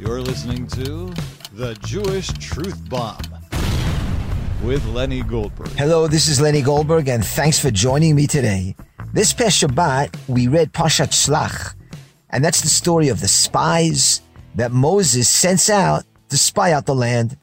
You're listening to The Jewish Truth Bomb with Lenny Goldberg. Hello, this is Lenny Goldberg, and thanks for joining me today. This past Shabbat, we read Parshat Shlach, and that's the story of the spies that Moses sends out to spy out the land.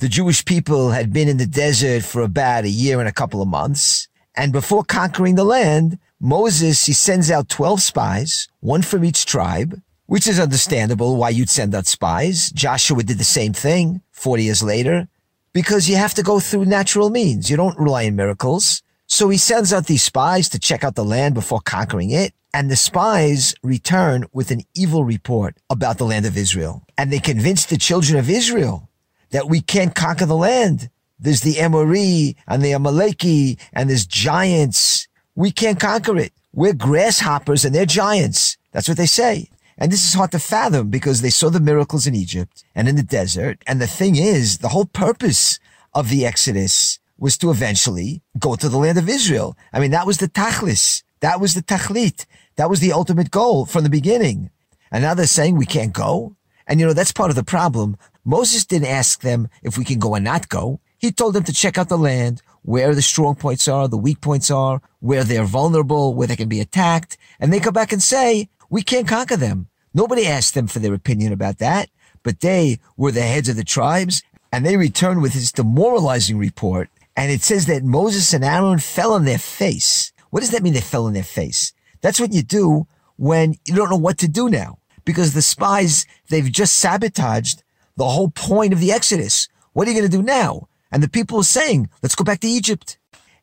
The Jewish people had been in the desert for about a year and a couple of months, and before conquering the land, Moses, he sends out 12 spies, one from each tribe, which is understandable why you'd send out spies. Joshua did the same thing 40 years later because you have to go through natural means. You don't rely on miracles. So he sends out these spies to check out the land before conquering it. And the spies return with an evil report about the land of Israel. And they convince the children of Israel that we can't conquer the land. There's the Emori and the Amaleki and there's giants. We can't conquer it. We're grasshoppers and they're giants. That's what they say. And this is hard to fathom because they saw the miracles in Egypt and in the desert. And the thing is, the whole purpose of the Exodus was to eventually go to the land of Israel. I mean, that was the tachlis. That was the tachlit. That was the ultimate goal from the beginning. And now they're saying we can't go. And you know, that's part of the problem. Moses didn't ask them if we can go and not go. He told them to check out the land, where the strong points are, the weak points are, where they're vulnerable, where they can be attacked. And they come back and say, we can't conquer them. Nobody asked them for their opinion about that, but they were the heads of the tribes and they returned with this demoralizing report. And it says that Moses and Aaron fell on their face. What does that mean they fell on their face? That's what you do when you don't know what to do now because the spies, they've just sabotaged the whole point of the Exodus. What are you going to do now? And the people are saying, let's go back to Egypt.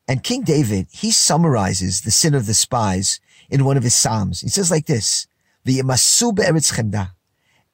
And King David, he summarizes the sin of the spies in one of his Psalms. He says like this, V'yemasu be'eretz chemda.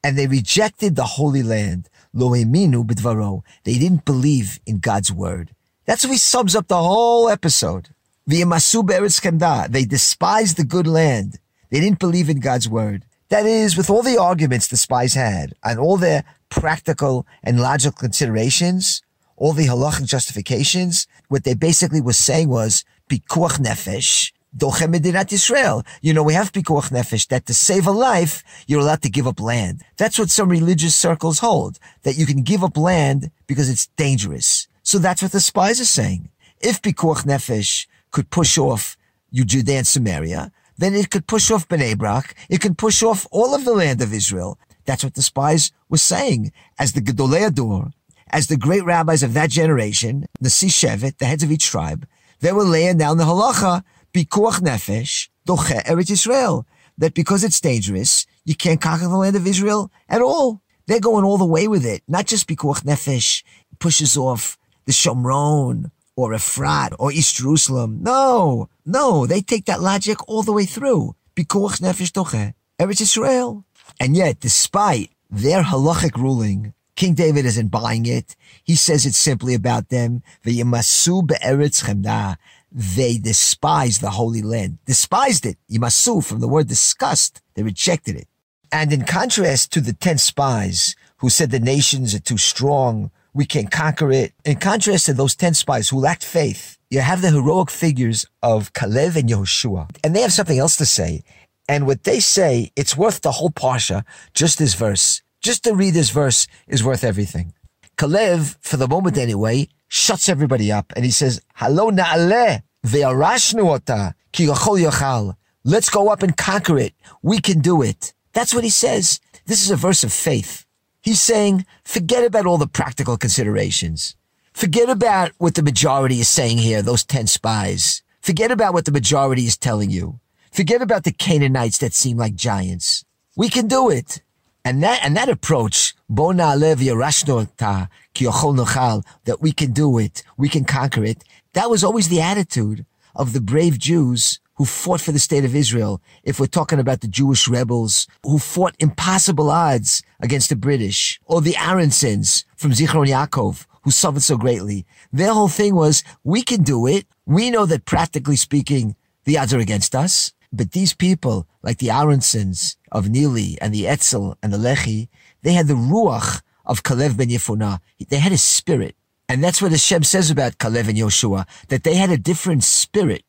And they rejected the Holy Land. Lo eminu b'dvaro. They didn't believe in God's word. That's what he sums up the whole episode. V'yemasu be'eretz chemda. They despised the good land. They didn't believe in God's word. That is, with all the arguments the spies had and all their practical and logical considerations, all the halachic justifications, what they basically were saying was, nefesh, Dochem Medinat Israel. You know, we have Pikuach Nefesh that to save a life, you're allowed to give up land. That's what some religious circles hold, that you can give up land because it's dangerous. So that's what the spies are saying. If Pikuach Nefesh could push off Judea and Samaria, then it could push off Bnei Brak. It could push off all of the land of Israel. That's what the spies were saying as the Gedolei Ador, as the great rabbis of that generation, the Sishevet, the heads of each tribe, they were laying down the halacha Pikuach nefesh, doche Eretz Israel. That because it's dangerous, you can't conquer the land of Israel at all. They're going all the way with it. Not just Pikuach nefesh pushes off the Shomron or Efrat or East Jerusalem. No, no, they take that logic all the way through. Pikuach nefesh doche Eretz Israel. And yet, despite their halachic ruling, King David isn't buying it. He says it's simply about them. Be'eretz they despised the Holy Land, despised it. Yimasu from the word disgust. They rejected it. And in contrast to the 10 spies who said the nations are too strong, we can't conquer it. In contrast to those 10 spies who lacked faith, you have the heroic figures of Kalev and Yehoshua. And they have something else to say. And what they say, it's worth the whole Parsha, just this verse. Just to read this verse is worth everything. Kalev, for the moment anyway, shuts everybody up and he says, Halo na'aleh ve'arashnu ota ki yachol yachal. Let's go up and conquer it. We can do it. That's what he says. This is a verse of faith. He's saying, forget about all the practical considerations. Forget about what the majority is saying here, those 10 spies. Forget about what the majority is telling you. Forget about the Canaanites that seem like giants. We can do it. And that, and that approach, bona that we can do it, we can conquer it, that was always the attitude of the brave Jews who fought for the state of Israel. If we're talking about the Jewish rebels who fought impossible odds against the British, or the Aronsons from Zichron Yaakov who suffered so greatly. Their whole thing was, we can do it. We know that practically speaking, the odds are against us. But these people, like the Aronsons of Nili and the Etzel and the Lehi, they had the ruach of Kalev ben Yefunah. They had a spirit. And that's what Hashem says about Kalev and Yoshua, that they had a different spirit.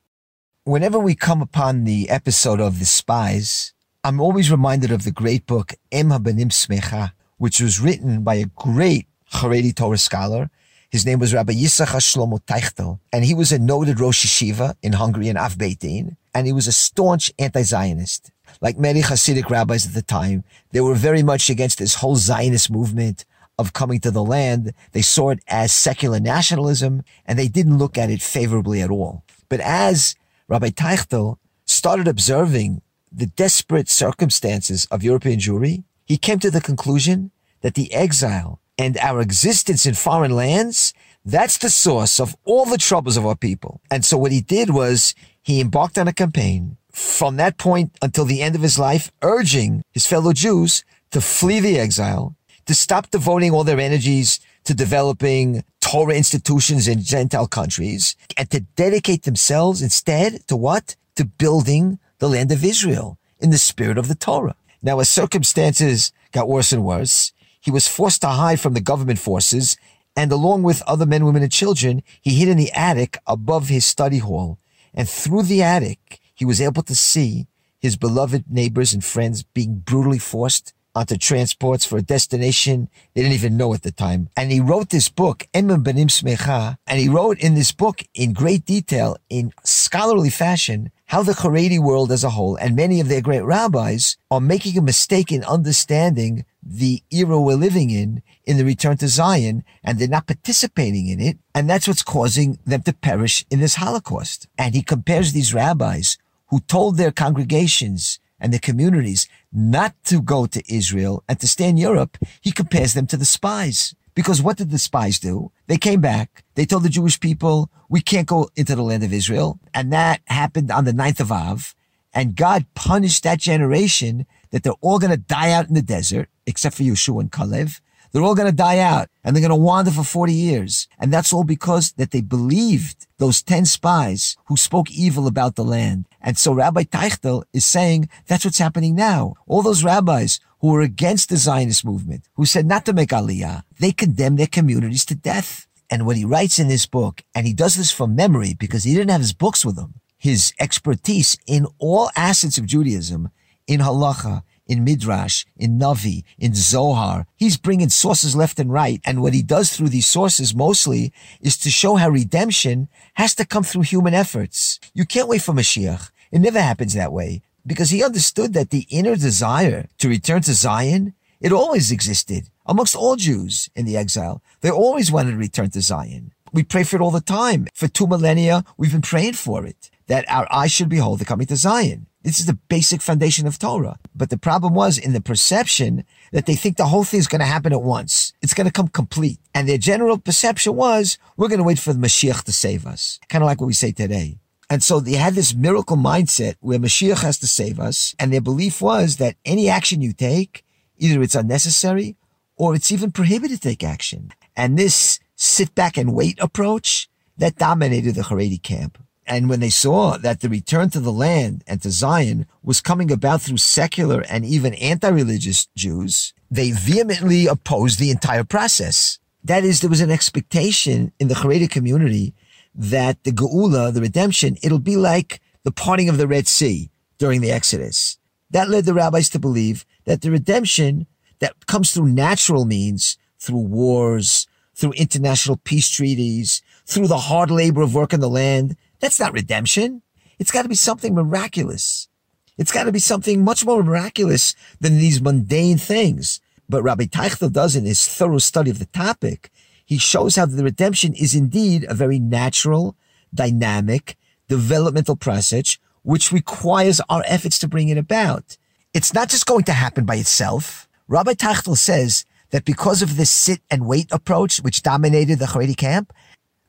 Whenever we come upon the episode of the spies, I'm always reminded of the great book, Em HaBanim Smecha, which was written by a great Haredi Torah scholar. His name was Rabbi Yisachar Shlomo Teichtel, and he was a noted Rosh Yeshiva in Hungary and Av Beit Din, and he was a staunch anti-Zionist. Like many Hasidic rabbis at the time, they were very much against this whole Zionist movement of coming to the land. They saw it as secular nationalism, and they didn't look at it favorably at all. But as Rabbi Teichtel started observing the desperate circumstances of European Jewry, he came to the conclusion that the exile and our existence in foreign lands, that's the source of all the troubles of our people. And so what he did was he embarked on a campaign from that point until the end of his life, urging his fellow Jews to flee the exile, to stop devoting all their energies to developing Torah institutions in Gentile countries, and to dedicate themselves instead to what? To building the land of Israel in the spirit of the Torah. Now, as circumstances got worse and worse, he was forced to hide from the government forces, and along with other men, women, and children, he hid in the attic above his study hall. And through the attic, he was able to see his beloved neighbors and friends being brutally forced onto transports for a destination they didn't even know at the time. And he wrote this book, Em HaBanim Smecha, and he wrote in this book in great detail, in scholarly fashion, how the Haredi world as a whole and many of their great rabbis are making a mistake in understanding the era we're living in, in the return to Zion, and they're not participating in it. And that's what's causing them to perish in this Holocaust. And he compares these rabbis who told their congregations and their communities not to go to Israel and to stay in Europe. He compares them to the spies. Because what did the spies do? They came back. They told the Jewish people, we can't go into the land of Israel. And that happened on the ninth of Av. And God punished that generation that they're all going to die out in the desert, except for Yeshua and Kalev. They're all going to die out and they're going to wander for 40 years. And that's all because that they believed those 10 spies who spoke evil about the land. And so Rabbi Teichtel is saying that's what's happening now. All those rabbis who were against the Zionist movement, who said not to make aliyah, they condemn their communities to death. And what he writes in this book, and he does this from memory because he didn't have his books with him, his expertise in all assets of Judaism, in halacha, in Midrash, in Navi, in Zohar. He's bringing sources left and right. And what he does through these sources mostly is to show how redemption has to come through human efforts. You can't wait for Mashiach. It never happens that way because he understood that the inner desire to return to Zion, it always existed amongst all Jews in the exile. They always wanted to return to Zion. We pray for it all the time. For two millennia, we've been praying for it, that our eyes should behold the coming to Zion. This is the basic foundation of Torah. But the problem was in the perception that they think the whole thing is going to happen at once. It's going to come complete. And their general perception was, we're going to wait for the Mashiach to save us. Kind of like what we say today. And so they had this miracle mindset where Mashiach has to save us. And their belief was that any action you take, either it's unnecessary or it's even prohibited to take action. And this sit back and wait approach that dominated the Haredi camp. And when they saw that the return to the land and to Zion was coming about through secular and even anti-religious Jews, they vehemently opposed the entire process. That is, there was an expectation in the Haredi community that the Geula, the redemption, it'll be like the parting of the Red Sea during the Exodus. That led the rabbis to believe that the redemption that comes through natural means, through wars, through international peace treaties, through the hard labor of work in the land, that's not redemption. It's got to be something miraculous. It's got to be something much more miraculous than these mundane things. But Rabbi Teichtel does in his thorough study of the topic, he shows how the redemption is indeed a very natural, dynamic, developmental process which requires our efforts to bring it about. It's not just going to happen by itself. Rabbi Teichtel says that because of this sit and wait approach, which dominated the Haredi camp,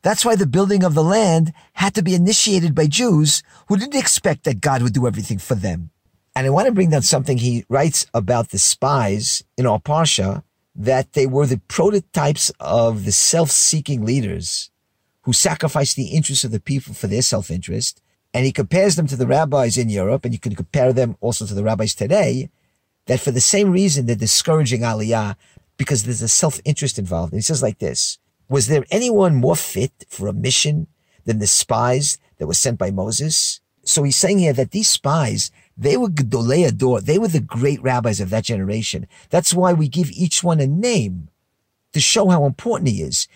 that's why the building of the land had to be initiated by Jews who didn't expect that God would do everything for them. And I want to bring down something he writes about the spies in our Parsha, that they were the prototypes of the self-seeking leaders who sacrificed the interests of the people for their self-interest. And he compares them to the rabbis in Europe, and you can compare them also to the rabbis today, that for the same reason they're discouraging Aliyah because there's a self-interest involved. And he says like this, was there anyone more fit for a mission than the spies that were sent by Moses? So he's saying here that these spies, They were Gedolei Ador. They were the great rabbis of that generation. That's why we give each one a name to show how important he is.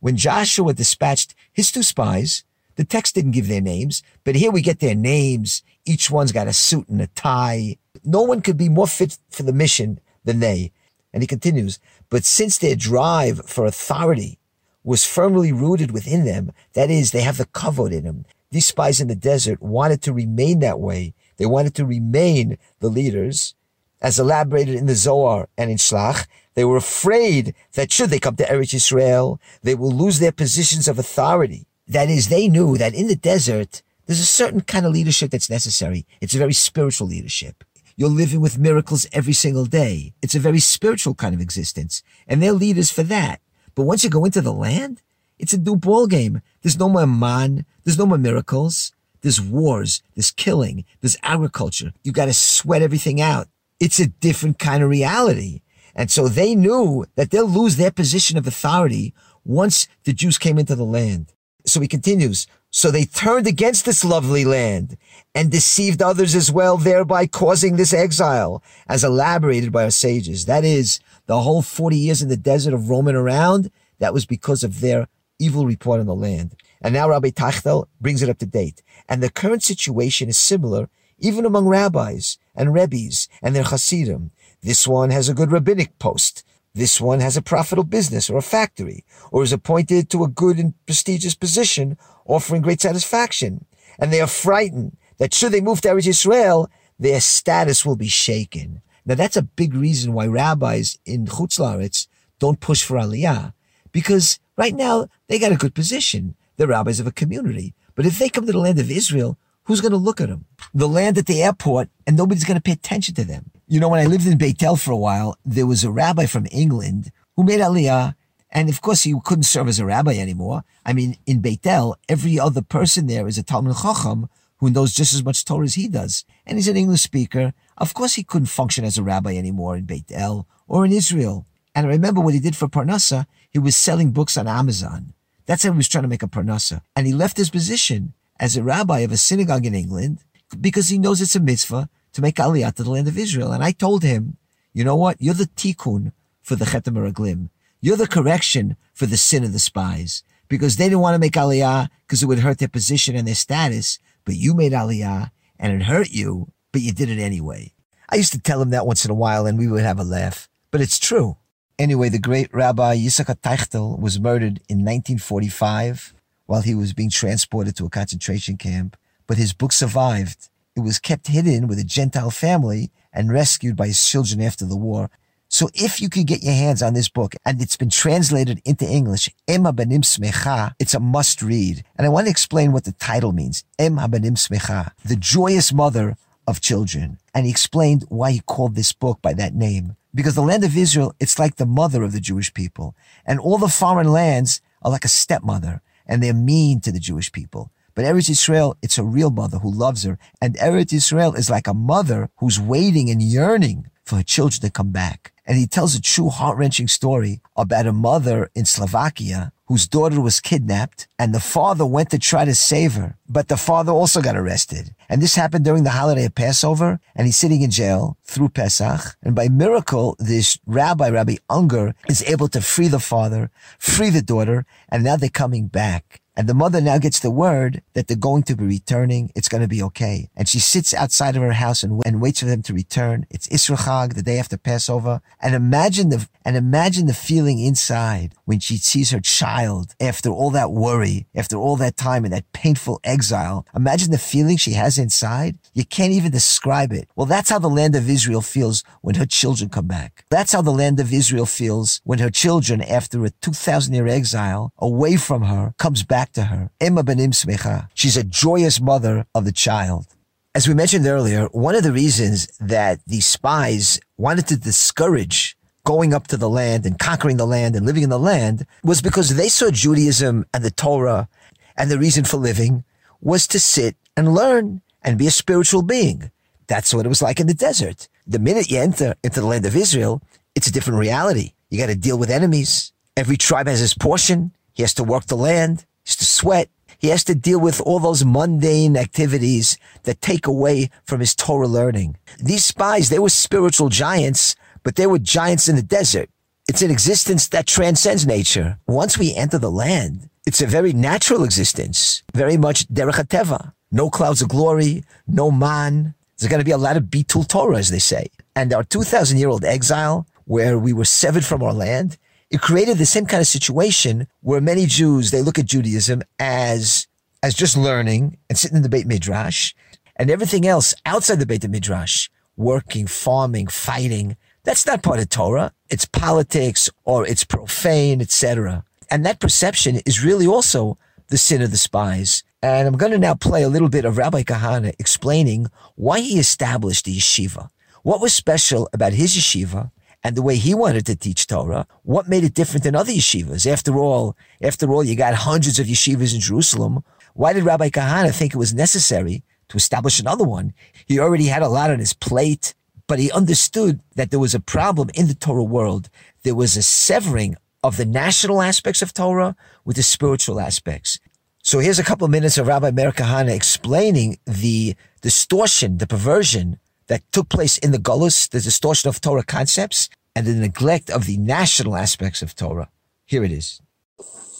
When Joshua dispatched his two spies, the text didn't give their names, but here we get their names. Each one's got a suit and a tie. No one could be more fit for the mission than they. And he continues, but since their drive for authority was firmly rooted within them, that is, they have the kavod in them. These spies in the desert wanted to remain that way. They wanted to remain the leaders, as elaborated in the Zohar and in Shlach. They were afraid that should they come to Eretz Israel, they will lose their positions of authority. That is, they knew that in the desert, there's a certain kind of leadership that's necessary. It's a very spiritual leadership. You're living with miracles every single day. It's a very spiritual kind of existence. And they're leaders for that. But once you go into the land, it's a new ball game. There's no more man. There's no more miracles. There's wars. There's killing. There's agriculture. You got to sweat everything out. It's a different kind of reality. And so they knew that they'll lose their position of authority once the Jews came into the land. So he continues. So they turned against this lovely land and deceived others as well, thereby causing this exile, as elaborated by our sages. That is, the whole 40 years in the desert of roaming around, that was because of their evil report on the land. And now Rabbi Teichtel brings it up to date. And the current situation is similar even among rabbis and rebbes and their chassidim. This one has a good rabbinic post. This one has a profitable business or a factory, or is appointed to a good and prestigious position, offering great satisfaction. And they are frightened that should they move to Eretz Israel, their status will be shaken. Now that's a big reason why rabbis in Chutz La'aretz don't push for Aliyah, because right now they got a good position. They're rabbis of a community. But if they come to the land of Israel, who's going to look at them? They'll land at the airport and nobody's going to pay attention to them. You know, when I lived in Beit El for a while, there was a rabbi from England who made Aliyah. And of course, he couldn't serve as a rabbi anymore. I mean, in Beit El, every other person there is a Talmud Chacham who knows just as much Torah as he does. And he's an English speaker. Of course, he couldn't function as a rabbi anymore in Beit El or in Israel. And I remember what he did for Parnassa. He was selling books on Amazon. That's how he was trying to make a Parnassa. And he left his position as a rabbi of a synagogue in England because he knows it's a mitzvah to make aliyah to the land of Israel. And I told him, you know what? You're the tikkun for the Chet HaMeraglim. You're the correction for the sin of the spies because they didn't want to make aliyah because it would hurt their position and their status. But you made aliyah and it hurt you, but you did it anyway. I used to tell him that once in a while and we would have a laugh, but it's true. Anyway, the great Rabbi Yitzchak Teichtel was murdered in 1945 while he was being transported to a concentration camp, but his book survived it was kept hidden with a Gentile family and rescued by his children after the war. So if you could get your hands on this book and it's been translated into English, Em Habanim Smecha, it's a must read. And I want to explain what the title means. Em Habanim Smecha, the joyous mother of children. And he explained why he called this book by that name. Because the land of Israel, it's like the mother of the Jewish people. And all the foreign lands are like a stepmother and they're mean to the Jewish people. But Eretz Israel, it's a real mother who loves her. And Eretz Israel is like a mother who's waiting and yearning for her children to come back. And he tells a true heart-wrenching story about a mother in Slovakia whose daughter was kidnapped and the father went to try to save her. But the father also got arrested. And this happened during the holiday of Passover and he's sitting in jail through Pesach. And by miracle, this rabbi, Rabbi Unger, is able to free the father, free the daughter, and now they're coming back. And the mother now gets the word that they're going to be returning. It's going to be okay. And she sits outside of her house and, and waits for them to return. It's Isru Chag, the day after Passover. And imagine the, and imagine the feeling inside when she sees her child after all that worry, after all that time in that painful exile. Imagine the feeling she has inside. You can't even describe it. Well, that's how the land of Israel feels when her children come back. That's how the land of Israel feels when her children, after a 2000 year exile away from her, comes back to her. Em HaBanim Smecha. She's a joyous mother of the child. As we mentioned earlier, one of the reasons that the spies wanted to discourage going up to the land and conquering the land and living in the land was because they saw Judaism and the Torah and the reason for living was to sit and learn and be a spiritual being. That's what it was like in the desert. The minute you enter into the land of Israel, it's a different reality. You got to deal with enemies. Every tribe has his portion. He has to work the land. He has to sweat. He has to deal with all those mundane activities that take away from his Torah learning. These spies, they were spiritual giants, but they were giants in the desert. It's an existence that transcends nature. Once we enter the land, it's a very natural existence, very much derech hateva. No clouds of glory, no man. There's going to be a lot of bitul Torah, as they say. And our 2,000 year old exile, where we were severed from our land, it created the same kind of situation where many Jews, they look at Judaism as, as just learning and sitting in the Beit Midrash and everything else outside the Beit Midrash, working, farming, fighting. That's not part of Torah. It's politics or it's profane, etc. And that perception is really also the sin of the spies. And I'm going to now play a little bit of Rabbi Kahane explaining why he established the yeshiva. What was special about his yeshiva and the way he wanted to teach Torah, what made it different than other yeshivas? After all, after all, you got hundreds of yeshivas in Jerusalem. Why did Rabbi Kahane think it was necessary to establish another one? He already had a lot on his plate, but he understood that there was a problem in the Torah world. There was a severing of the national aspects of Torah with the spiritual aspects. So here's a couple of minutes of Rabbi Meir Kahane explaining the distortion, the perversion that took place in the Gullus, the distortion of Torah concepts, and the neglect of the national aspects of Torah. Here it is.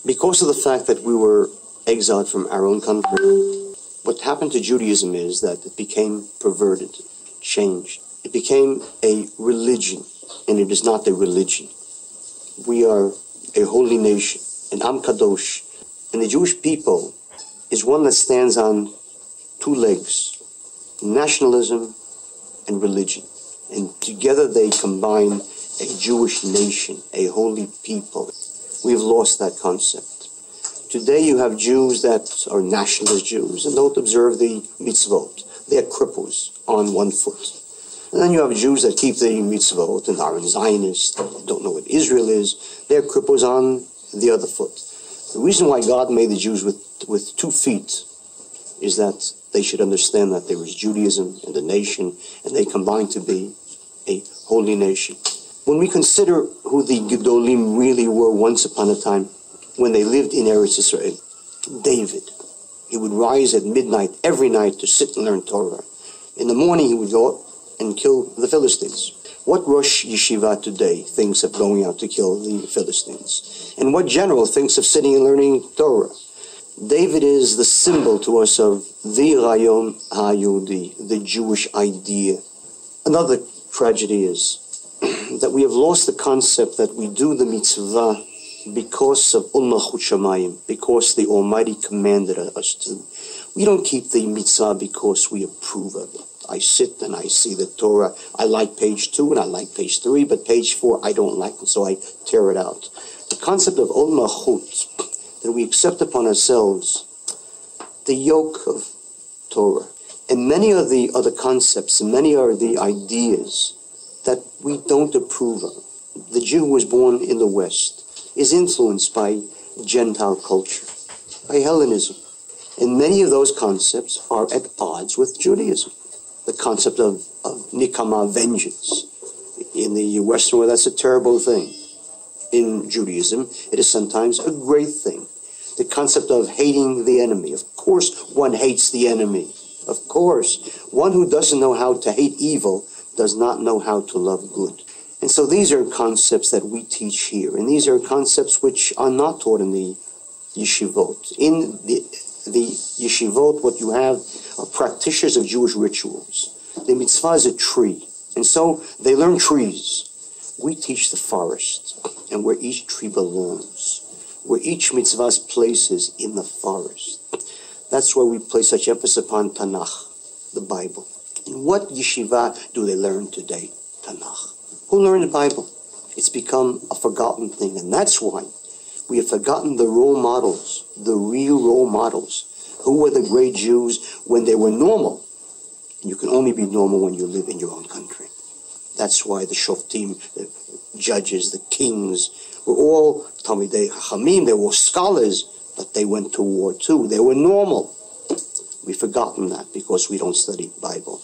Because of the fact that we were exiled from our own country, what happened to Judaism is that it became perverted, changed. It became a religion, and it is not a religion. We are a holy nation, an Am Kadosh, and the Jewish people is one that stands on two legs nationalism and religion. And together they combine a Jewish nation, a holy people. We've lost that concept. Today you have Jews that are nationalist Jews and don't observe the mitzvot. They're cripples on one foot. And then you have Jews that keep the mitzvot and are Zionists, don't know what Israel is. They're cripples on the other foot. The reason why God made the Jews with, with two feet is that they should understand that there is Judaism and the nation, and they combine to be a holy nation. When we consider who the Gedolim really were once upon a time, when they lived in Eretz Israel, David, he would rise at midnight every night to sit and learn Torah. In the morning, he would go out and kill the Philistines. What Rosh Yeshiva today thinks of going out to kill the Philistines? And what general thinks of sitting and learning Torah? David is the symbol to us of the Rayon HaYehudi, the Jewish idea. Another tragedy is that we have lost the concept that we do the mitzvah because of Ulmachut Shamayim, because the Almighty commanded us to. We don't keep the mitzvah because we approve of it. I sit and I see the Torah. I like page two and I like page three, but page four I don't like, so I tear it out. The concept of Ulmachut that we accept upon ourselves the yoke of Torah. And many of the other concepts and many are the ideas that we don't approve of. The Jew who was born in the West is influenced by Gentile culture, by Hellenism. And many of those concepts are at odds with Judaism. The concept of, of nikama, vengeance. In the Western world, that's a terrible thing. In Judaism, it is sometimes a great thing the concept of hating the enemy. Of course, one hates the enemy. Of course. One who doesn't know how to hate evil does not know how to love good. And so these are concepts that we teach here. And these are concepts which are not taught in the yeshivot. In the, the yeshivot, what you have are practitioners of Jewish rituals. The mitzvah is a tree. And so they learn trees. We teach the forest and where each tree belongs where each mitzvah's place is in the forest. That's why we place such emphasis upon Tanakh, the Bible. In what yeshiva do they learn today? Tanakh. Who learned the Bible? It's become a forgotten thing, and that's why we have forgotten the role models, the real role models. Who were the great Jews when they were normal? And you can only be normal when you live in your own country. That's why the Shoftim, the judges, the kings, were all Talmidei Chachamim, they were scholars, but they went to war too. They were normal. We've forgotten that because we don't study Bible.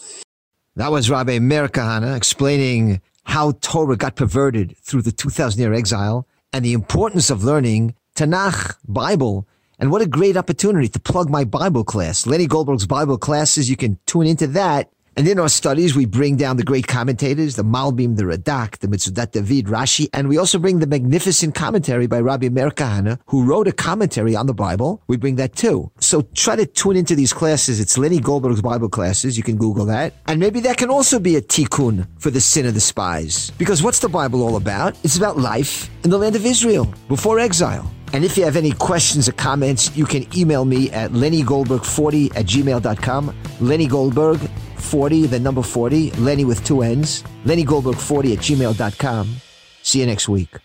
That was Rabbi Meir Kahane explaining how Torah got perverted through the 2,000 year exile and the importance of learning Tanakh, Bible, And what a great opportunity to plug my Bible class. Lenny Goldberg's Bible classes. You can tune into that. And in our studies, we bring down the great commentators, the Malbim, the Radak, the Metzudat David, Rashi, and we also bring the magnificent commentary by Rabbi Meir Kahane, who wrote a commentary on the Bible. We bring that too. So try to tune into these classes. It's Lenny Goldberg's Bible classes. You can Google that. And maybe that can also be a tikkun for the sin of the spies. Because what's the Bible all about? It's about life in the land of Israel before exile. And if you have any questions or comments, you can email me at lennygoldberg40 at gmail.com. Lenny Goldberg 40, the number 40, Lenny with two N's, Lenny Goldberg 40 at gmail.com. See you next week.